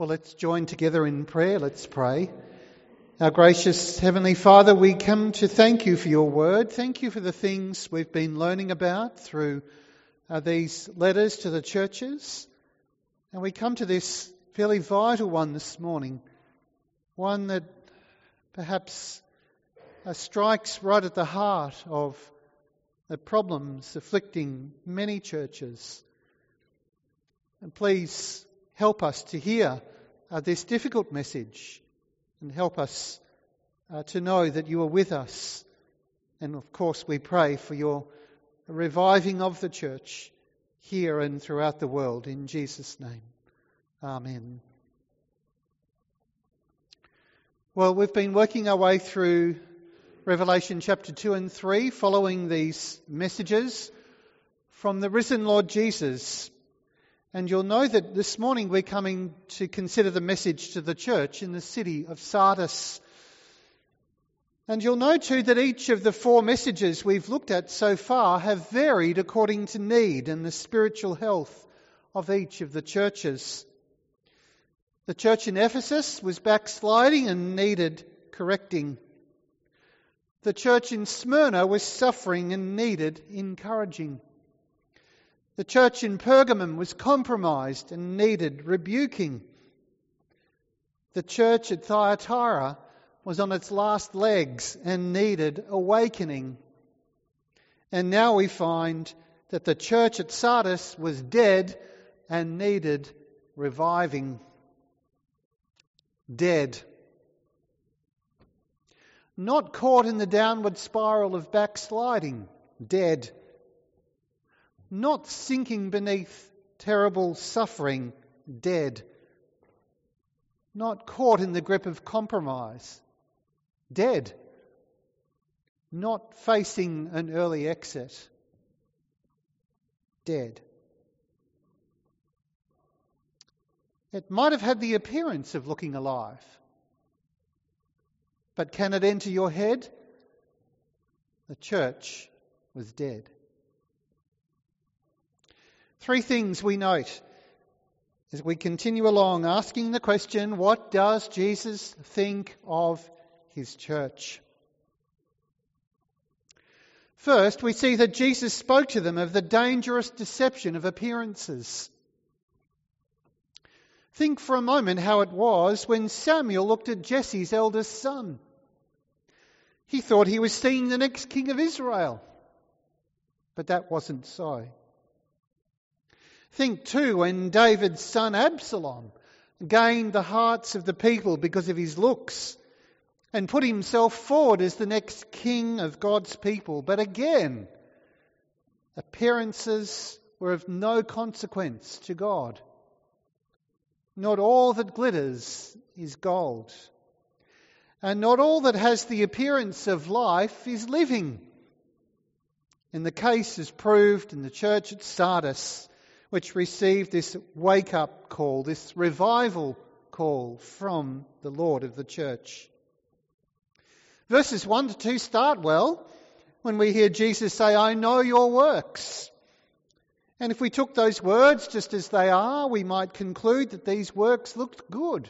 Well, let's join together in prayer. Let's pray. Our gracious Heavenly Father, we come to thank you for your word. Thank you for the things we've been learning about through uh, these letters to the churches. And we come to this fairly vital one this morning, one that perhaps uh, strikes right at the heart of the problems afflicting many churches. And please help us to hear uh, this difficult message and help us uh, to know that you are with us. And of course, we pray for your reviving of the church here and throughout the world in Jesus' name. Amen. Well, we've been working our way through Revelation chapter 2 and 3, following these messages from the risen Lord Jesus and you'll know that this morning we're coming to consider the message to the church in the city of Sardis. And you'll know too that each of the four messages we've looked at so far have varied according to need and the spiritual health of each of the churches. The church in Ephesus was backsliding and needed correcting. The church in Smyrna was suffering and needed encouraging. The church in Pergamum was compromised and needed rebuking. The church at Thyatira was on its last legs and needed awakening. And now we find that the church at Sardis was dead and needed reviving. Dead. Not caught in the downward spiral of backsliding. Dead not sinking beneath terrible suffering, dead, not caught in the grip of compromise, dead, not facing an early exit, dead. It might have had the appearance of looking alive. But can it enter your head? The church was dead. Three things we note as we continue along asking the question what does Jesus think of his church? First, we see that Jesus spoke to them of the dangerous deception of appearances. Think for a moment how it was when Samuel looked at Jesse's eldest son. He thought he was seeing the next king of Israel, but that wasn't so. Think too when David's son Absalom gained the hearts of the people because of his looks and put himself forward as the next king of God's people. But again, appearances were of no consequence to God. Not all that glitters is gold. And not all that has the appearance of life is living. And the case is proved in the church at Sardis which received this wake up call, this revival call from the Lord of the church. Verses 1 to 2 start well when we hear Jesus say, I know your works. And if we took those words just as they are, we might conclude that these works looked good.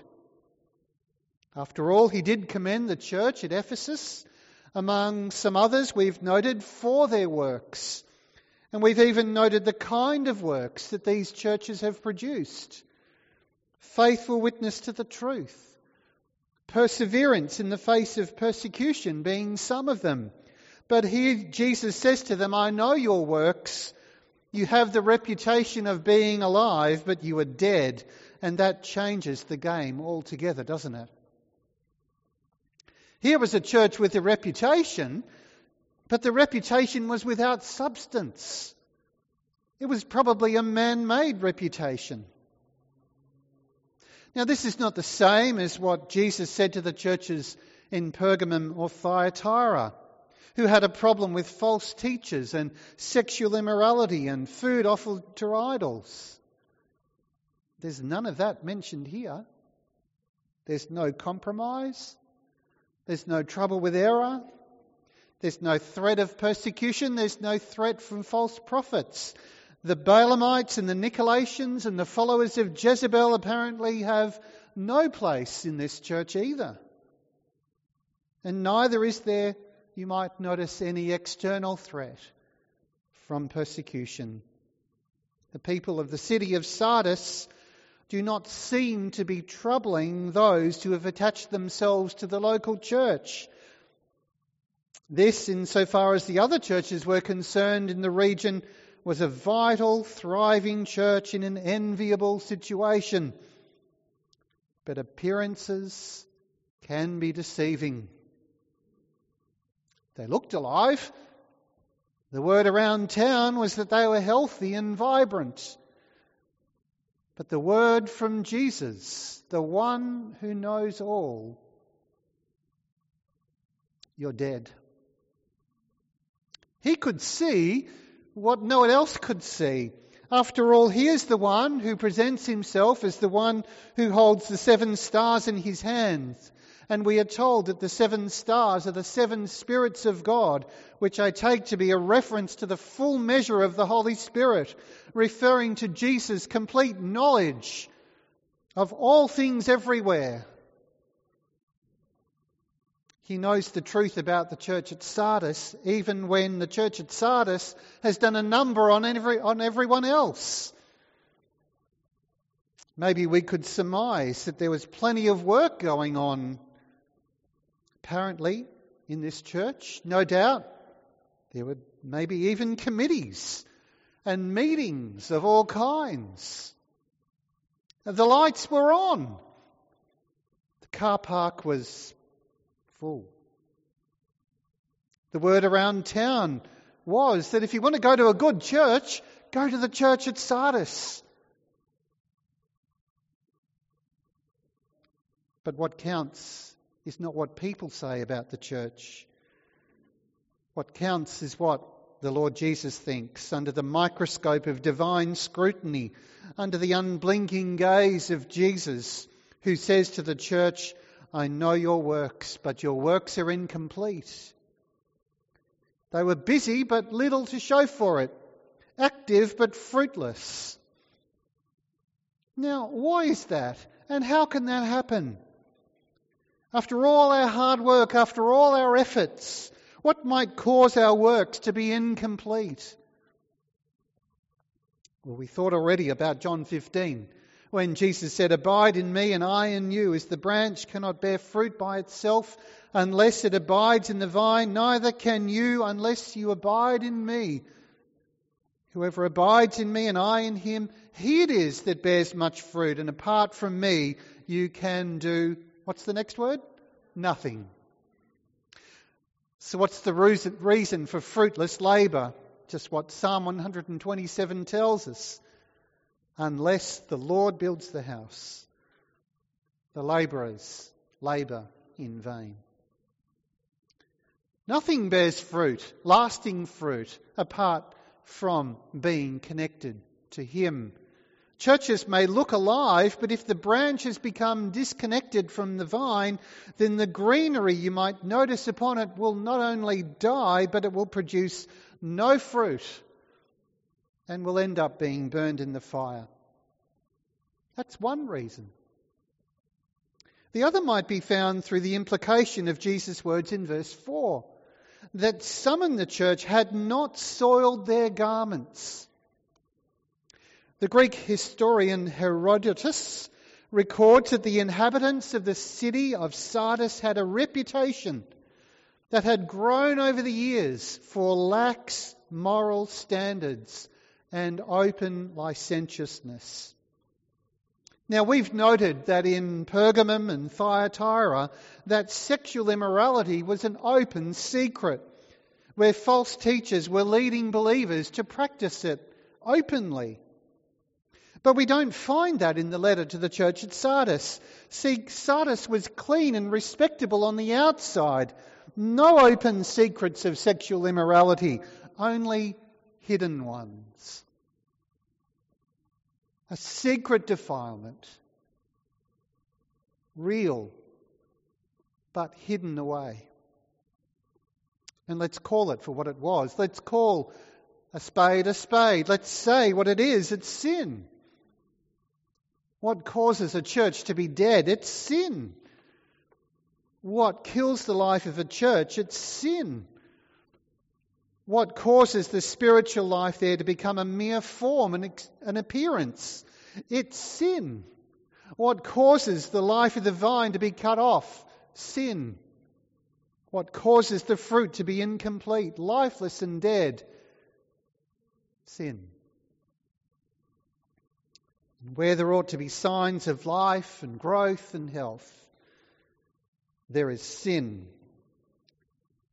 After all, he did commend the church at Ephesus, among some others we've noted, for their works and we've even noted the kind of works that these churches have produced faithful witness to the truth, perseverance in the face of persecution being some of them. But here Jesus says to them, I know your works. You have the reputation of being alive, but you are dead. And that changes the game altogether, doesn't it? Here was a church with a reputation, but the reputation was without substance. It was probably a man made reputation. Now, this is not the same as what Jesus said to the churches in Pergamum or Thyatira, who had a problem with false teachers and sexual immorality and food offered to idols. There's none of that mentioned here. There's no compromise. There's no trouble with error. There's no threat of persecution. There's no threat from false prophets. The Balaamites and the Nicolaitans and the followers of Jezebel apparently have no place in this church either. And neither is there, you might notice, any external threat from persecution. The people of the city of Sardis do not seem to be troubling those who have attached themselves to the local church. This, insofar as the other churches were concerned in the region, was a vital, thriving church in an enviable situation. But appearances can be deceiving. They looked alive. The word around town was that they were healthy and vibrant. But the word from Jesus, the one who knows all, you're dead. He could see what no one else could see. After all, he is the one who presents himself as the one who holds the seven stars in his hands. And we are told that the seven stars are the seven spirits of God, which I take to be a reference to the full measure of the Holy Spirit, referring to Jesus' complete knowledge of all things everywhere. He knows the truth about the church at Sardis, even when the church at Sardis has done a number on, every, on everyone else. Maybe we could surmise that there was plenty of work going on apparently, in this church. No doubt there were maybe even committees and meetings of all kinds. The lights were on. The car park was full. The word around town was that if you want to go to a good church, go to the church at Sardis. But what counts is not what people say about the church. What counts is what the Lord Jesus thinks under the microscope of divine scrutiny, under the unblinking gaze of Jesus, who says to the church, I know your works, but your works are incomplete. They were busy, but little to show for it, active, but fruitless. Now, why is that? And how can that happen? After all our hard work, after all our efforts, what might cause our works to be incomplete? Well, we thought already about John 15 when Jesus said, Abide in me and I in you, as the branch cannot bear fruit by itself unless it abides in the vine, neither can you unless you abide in me. Whoever abides in me and I in him, he it is that bears much fruit, and apart from me, you can do What's the next word? Nothing. So, what's the reason for fruitless labour? Just what Psalm 127 tells us. Unless the Lord builds the house, the labourers labour in vain. Nothing bears fruit, lasting fruit, apart from being connected to Him Churches may look alive, but if the branch has become disconnected from the vine, then the greenery you might notice upon it will not only die, but it will produce no fruit and will end up being burned in the fire. That's one reason. The other might be found through the implication of Jesus' words in verse 4 that some in the church had not soiled their garments. The Greek historian Herodotus records that the inhabitants of the city of Sardis had a reputation that had grown over the years for lax moral standards and open licentiousness. Now we've noted that in Pergamum and Thyatira that sexual immorality was an open secret where false teachers were leading believers to practice it openly. But we don't find that in the letter to the church at Sardis. See, Sardis was clean and respectable on the outside. No open secrets of sexual immorality, only hidden ones. A secret defilement. Real, but hidden away. And let's call it for what it was. Let's call a spade a spade. Let's say what it is it's sin. What causes a church to be dead? It's sin. What kills the life of a church? It's sin. What causes the spiritual life there to become a mere form, an, an appearance? It's sin. What causes the life of the vine to be cut off? Sin. What causes the fruit to be incomplete, lifeless, and dead? Sin. Where there ought to be signs of life and growth and health, there is sin.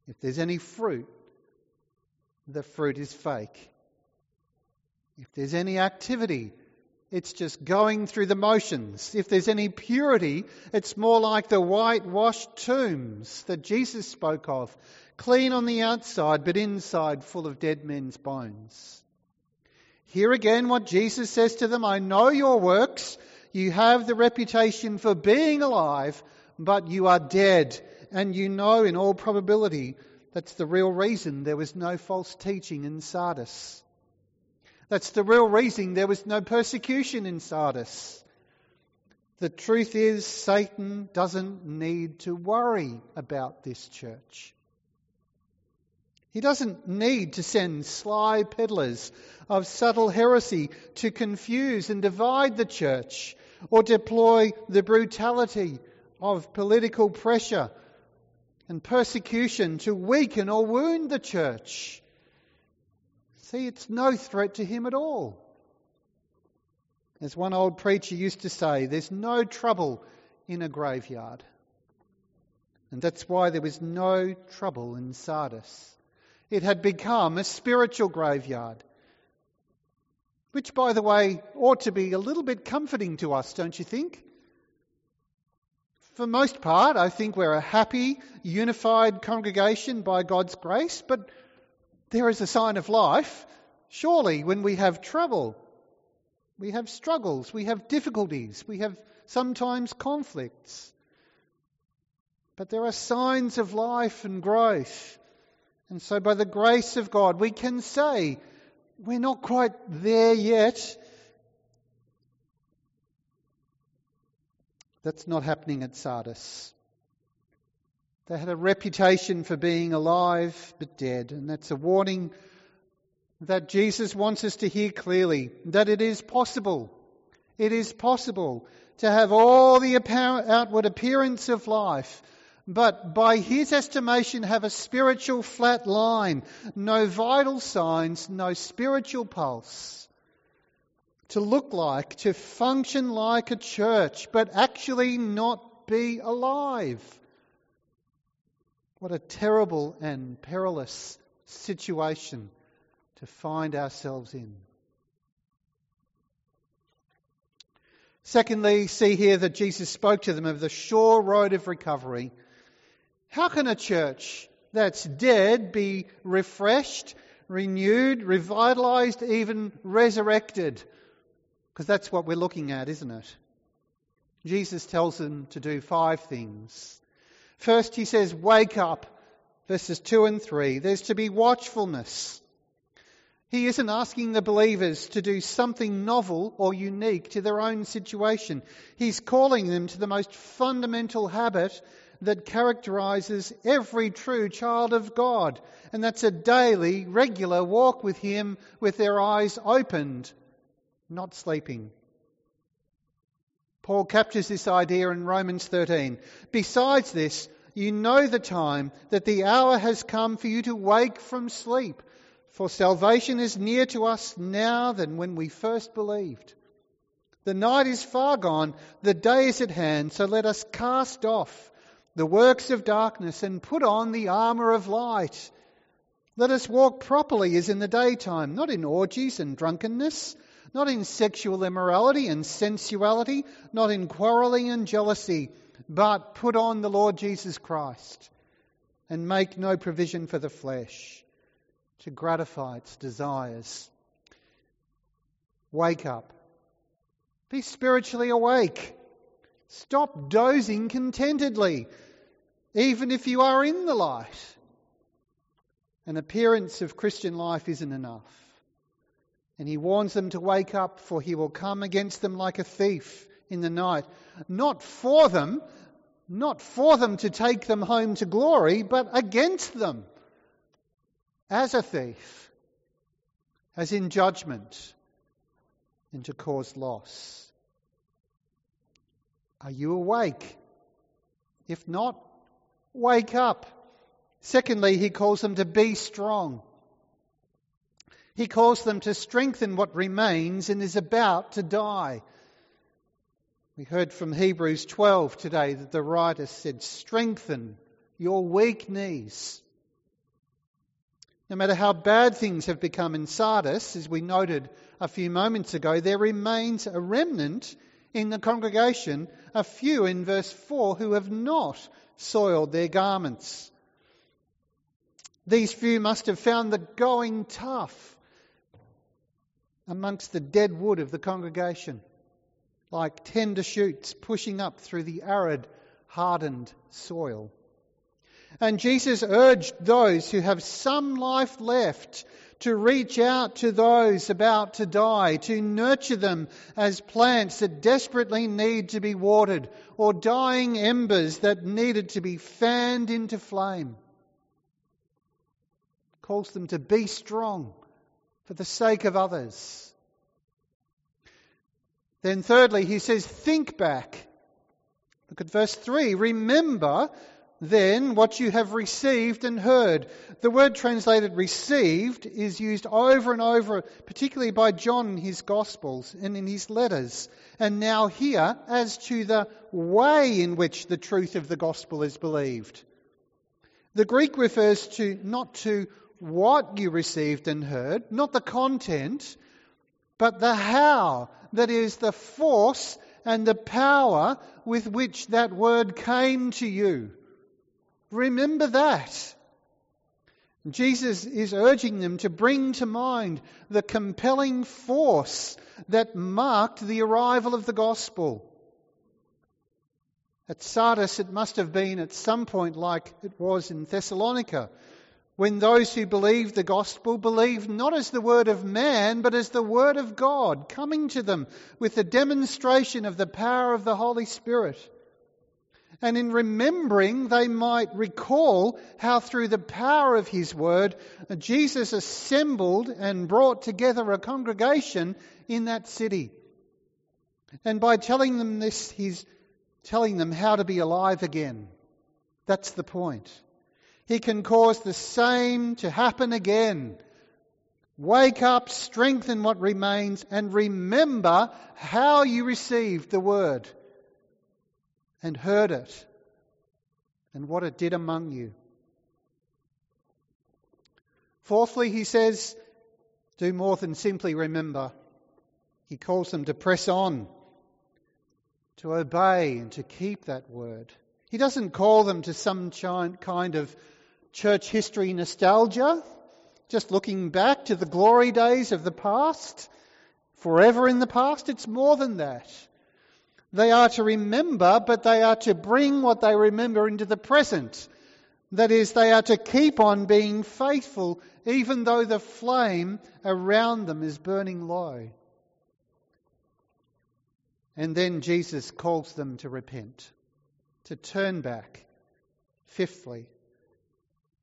If there's any fruit, the fruit is fake. If there's any activity, it's just going through the motions. If there's any purity, it's more like the whitewashed tombs that Jesus spoke of, clean on the outside, but inside full of dead men's bones. Here again, what Jesus says to them I know your works. You have the reputation for being alive, but you are dead. And you know, in all probability, that's the real reason there was no false teaching in Sardis. That's the real reason there was no persecution in Sardis. The truth is, Satan doesn't need to worry about this church. He doesn't need to send sly peddlers of subtle heresy to confuse and divide the church or deploy the brutality of political pressure and persecution to weaken or wound the church. See, it's no threat to him at all. As one old preacher used to say, there's no trouble in a graveyard. And that's why there was no trouble in Sardis. It had become a spiritual graveyard. Which, by the way, ought to be a little bit comforting to us, don't you think? For most part, I think we're a happy, unified congregation by God's grace, but there is a sign of life. Surely, when we have trouble, we have struggles, we have difficulties, we have sometimes conflicts. But there are signs of life and growth. And so, by the grace of God, we can say, we're not quite there yet. That's not happening at Sardis. They had a reputation for being alive but dead, and that's a warning that Jesus wants us to hear clearly that it is possible. It is possible to have all the outward appearance of life, but by his estimation have a spiritual flat line, no vital signs, no spiritual pulse. To look like, to function like a church, but actually not be alive. What a terrible and perilous situation to find ourselves in. Secondly, see here that Jesus spoke to them of the sure road of recovery. How can a church that's dead be refreshed, renewed, revitalized, even resurrected? Because that's what we're looking at, isn't it? Jesus tells them to do five things. First, he says, Wake up, verses 2 and 3. There's to be watchfulness. He isn't asking the believers to do something novel or unique to their own situation. He's calling them to the most fundamental habit that characterizes every true child of God, and that's a daily, regular walk with Him with their eyes opened, not sleeping. Paul captures this idea in Romans 13. Besides this, you know the time that the hour has come for you to wake from sleep, for salvation is near to us now than when we first believed. The night is far gone, the day is at hand, so let us cast off the works of darkness and put on the armour of light. Let us walk properly as in the daytime, not in orgies and drunkenness not in sexual immorality and sensuality, not in quarreling and jealousy, but put on the Lord Jesus Christ and make no provision for the flesh to gratify its desires. Wake up. Be spiritually awake. Stop dozing contentedly, even if you are in the light. An appearance of Christian life isn't enough. And he warns them to wake up, for he will come against them like a thief in the night. Not for them, not for them to take them home to glory, but against them as a thief, as in judgment, and to cause loss. Are you awake? If not, wake up. Secondly, he calls them to be strong. He calls them to strengthen what remains and is about to die. We heard from Hebrews 12 today that the writer said, Strengthen your weak knees. No matter how bad things have become in Sardis, as we noted a few moments ago, there remains a remnant in the congregation, a few in verse 4 who have not soiled their garments. These few must have found the going tough amongst the dead wood of the congregation, like tender shoots pushing up through the arid, hardened soil. And Jesus urged those who have some life left to reach out to those about to die, to nurture them as plants that desperately need to be watered, or dying embers that needed to be fanned into flame. Calls them to be strong for the sake of others. Then, thirdly, he says, think back. Look at verse 3. Remember then what you have received and heard. The word translated received is used over and over, particularly by John in his Gospels and in his letters. And now here, as to the way in which the truth of the Gospel is believed. The Greek refers to not to what you received and heard, not the content, but the how. That is the force and the power with which that word came to you. Remember that. Jesus is urging them to bring to mind the compelling force that marked the arrival of the gospel. At Sardis, it must have been at some point like it was in Thessalonica, when those who believed the gospel believed not as the word of man, but as the word of God, coming to them with the demonstration of the power of the Holy Spirit. And in remembering, they might recall how through the power of his word, Jesus assembled and brought together a congregation in that city. And by telling them this, he's telling them how to be alive again. That's the point. He can cause the same to happen again. Wake up, strengthen what remains, and remember how you received the word and heard it and what it did among you. Fourthly, he says, do more than simply remember. He calls them to press on, to obey, and to keep that word. He doesn't call them to some kind of church history nostalgia, just looking back to the glory days of the past, forever in the past. It's more than that. They are to remember, but they are to bring what they remember into the present. That is, they are to keep on being faithful even though the flame around them is burning low. And then Jesus calls them to repent, to turn back. Fifthly,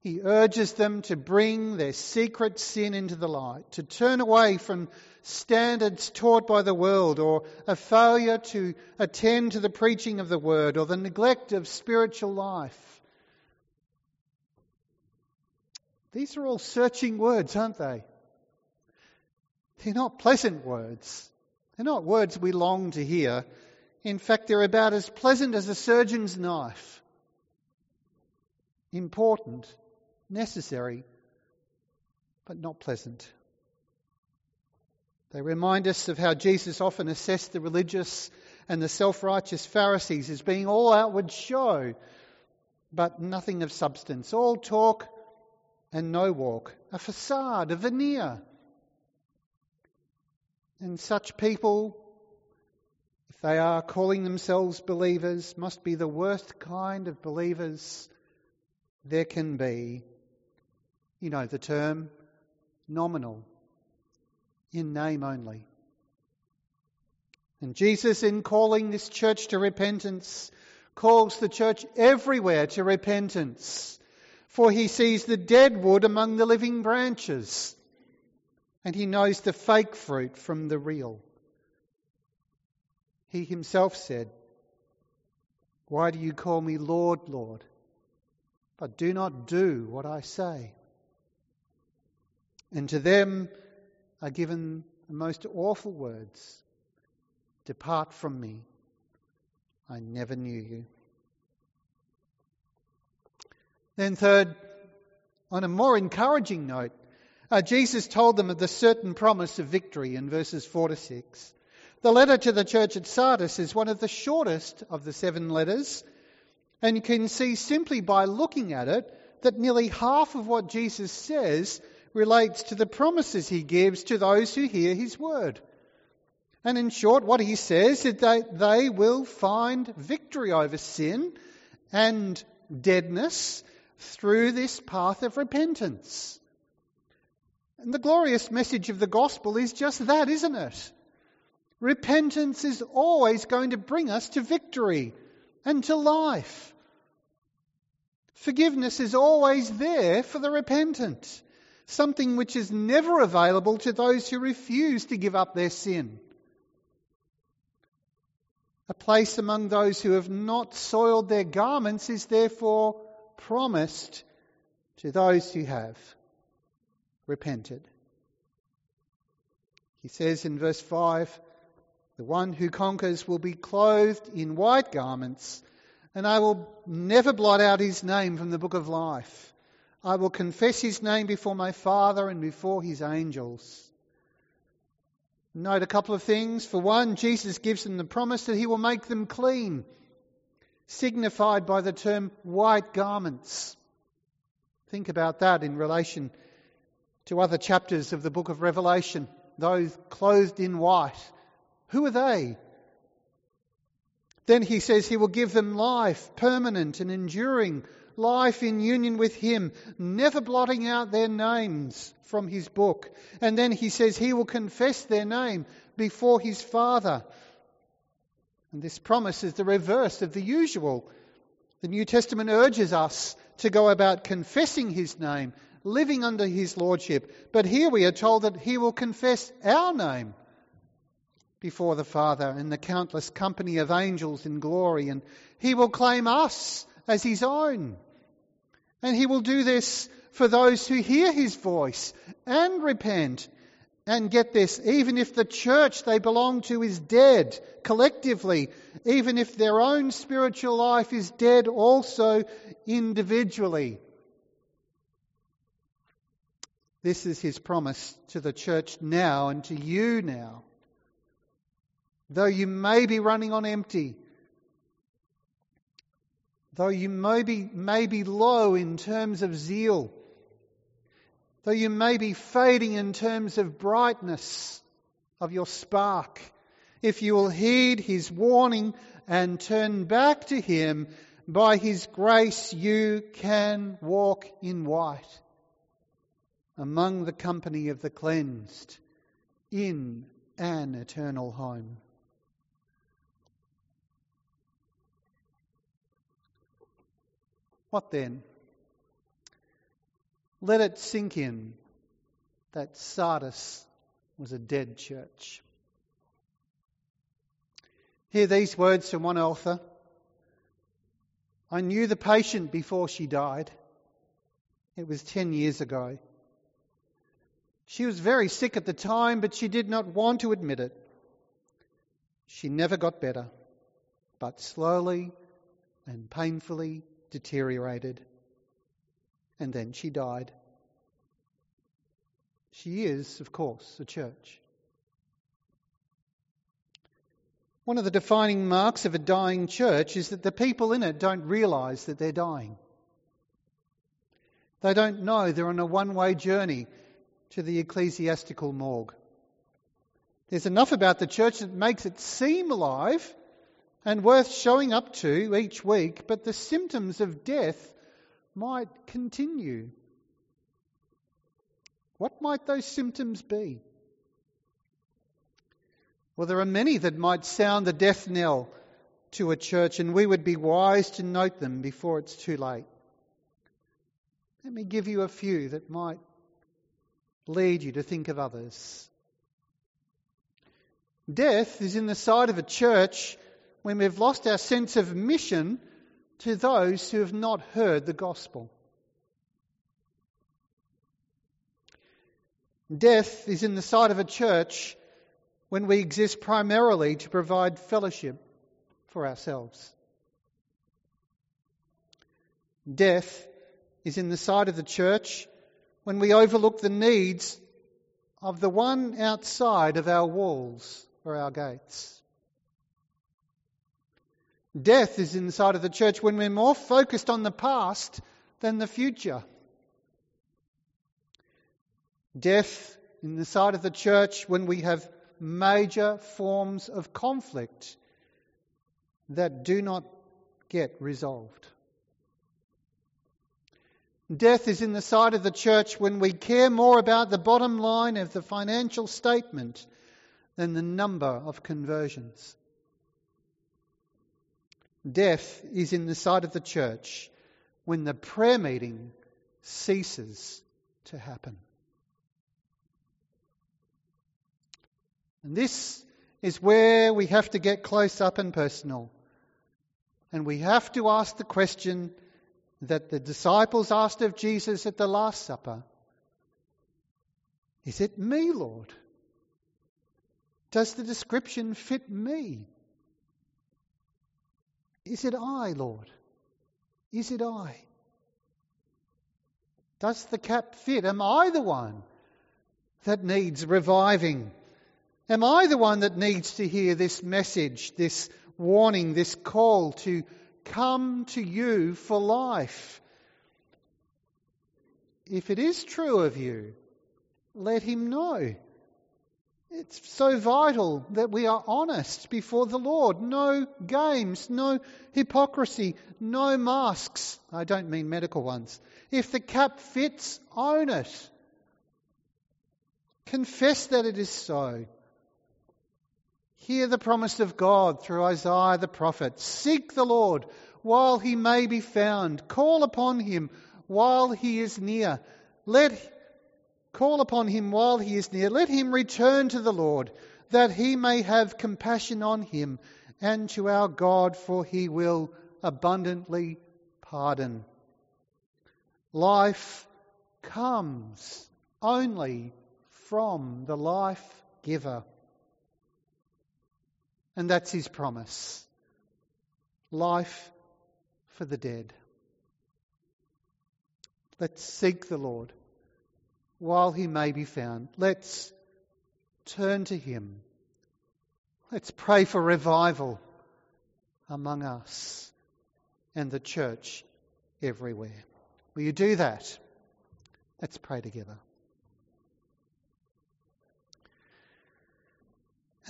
he urges them to bring their secret sin into the light, to turn away from standards taught by the world, or a failure to attend to the preaching of the word, or the neglect of spiritual life. These are all searching words, aren't they? They're not pleasant words. They're not words we long to hear. In fact, they're about as pleasant as a surgeon's knife. Important necessary, but not pleasant. They remind us of how Jesus often assessed the religious and the self righteous Pharisees as being all outward show, but nothing of substance, all talk and no walk, a facade, a veneer. And such people, if they are calling themselves believers, must be the worst kind of believers there can be you know the term nominal, in name only. And Jesus, in calling this church to repentance, calls the church everywhere to repentance, for he sees the dead wood among the living branches, and he knows the fake fruit from the real. He himself said, Why do you call me Lord, Lord, but do not do what I say? And to them are given the most awful words Depart from me. I never knew you. Then, third, on a more encouraging note, uh, Jesus told them of the certain promise of victory in verses 4 to 6. The letter to the church at Sardis is one of the shortest of the seven letters, and you can see simply by looking at it that nearly half of what Jesus says relates to the promises he gives to those who hear his word. And in short, what he says is that they will find victory over sin and deadness through this path of repentance. And the glorious message of the gospel is just that, isn't it? Repentance is always going to bring us to victory and to life. Forgiveness is always there for the repentant, something which is never available to those who refuse to give up their sin. A place among those who have not soiled their garments is therefore promised to those who have repented. He says in verse 5 The one who conquers will be clothed in white garments, and I will never blot out his name from the book of life. I will confess his name before my Father and before his angels. Note a couple of things. For one, Jesus gives them the promise that he will make them clean, signified by the term white garments. Think about that in relation to other chapters of the book of Revelation. Those clothed in white. Who are they? Then he says he will give them life, permanent and enduring, life in union with him, never blotting out their names from his book. And then he says he will confess their name before his Father. And this promise is the reverse of the usual. The New Testament urges us to go about confessing his name, living under his lordship. But here we are told that he will confess our name before the Father and the countless company of angels in glory, and he will claim us as his own. And he will do this for those who hear his voice and repent. And get this, even if the church they belong to is dead collectively, even if their own spiritual life is dead also individually. This is his promise to the church now and to you now. Though you may be running on empty, though you may be, may be low in terms of zeal, though you may be fading in terms of brightness of your spark, if you will heed his warning and turn back to him, by his grace you can walk in white among the company of the cleansed in an eternal home. What then? Let it sink in that Sardis was a dead church. Hear these words from one author. I knew the patient before she died. It was 10 years ago. She was very sick at the time, but she did not want to admit it. She never got better, but slowly and painfully deteriorated, and then she died. She is, of course, a church. One of the defining marks of a dying church is that the people in it don't realize that they're dying. They don't know they're on a one way journey to the ecclesiastical morgue. There's enough about the church that makes it seem alive, and worth showing up to each week, but the symptoms of death might continue. What might those symptoms be? Well, there are many that might sound the death knell to a church, and we would be wise to note them before it's too late. Let me give you a few that might lead you to think of others. Death is in the side of a church when we've lost our sense of mission to those who have not heard the gospel. Death is in the sight of a church when we exist primarily to provide fellowship for ourselves. Death is in the sight of the church when we overlook the needs of the one outside of our walls or our gates. Death is inside of the church when we're more focused on the past than the future. Death in the side of the church when we have major forms of conflict that do not get resolved. Death is in the side of the church when we care more about the bottom line of the financial statement than the number of conversions. Death is in the sight of the church when the prayer meeting ceases to happen. And this is where we have to get close up and personal. And we have to ask the question that the disciples asked of Jesus at the Last Supper Is it me, Lord? Does the description fit me? Is it I, Lord? Is it I? Does the cap fit? Am I the one that needs reviving? Am I the one that needs to hear this message, this warning, this call to come to you for life? If it is true of you, let him know. It's so vital that we are honest before the Lord. No games, no hypocrisy, no masks. I don't mean medical ones. If the cap fits, own it. Confess that it is so. Hear the promise of God through Isaiah the prophet. Seek the Lord while he may be found. Call upon him while he is near. Let Call upon him while he is near. Let him return to the Lord, that he may have compassion on him, and to our God, for he will abundantly pardon. Life comes only from the life giver. And that's his promise life for the dead. Let's seek the Lord while he may be found. Let's turn to him. Let's pray for revival among us and the church everywhere. Will you do that? Let's pray together.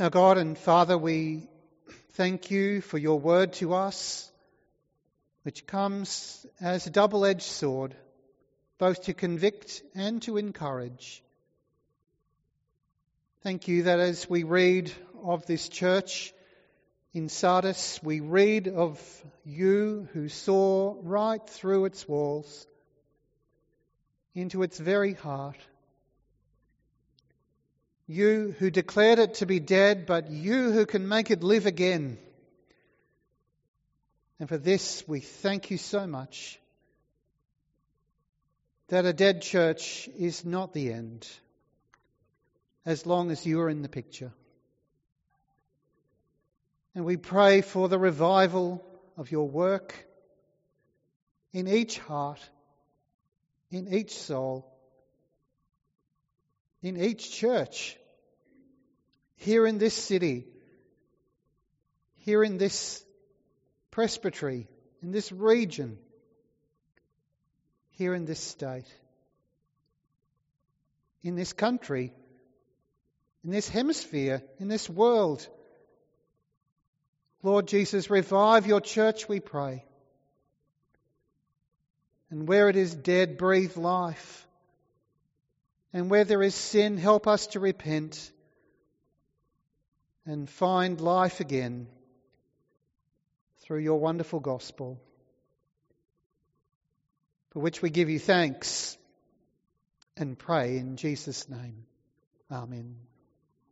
Our God and Father, we thank you for your word to us, which comes as a double edged sword both to convict and to encourage. Thank you that as we read of this church in Sardis, we read of you who saw right through its walls into its very heart. You who declared it to be dead, but you who can make it live again. And for this we thank you so much that a dead church is not the end as long as you are in the picture. And we pray for the revival of your work in each heart, in each soul, in each church, here in this city, here in this presbytery, in this region here in this state, in this country, in this hemisphere, in this world. Lord Jesus, revive your church, we pray. And where it is dead, breathe life. And where there is sin, help us to repent. and find life again through your wonderful gospel, for which we give you thanks and pray in Jesus' name. Amen.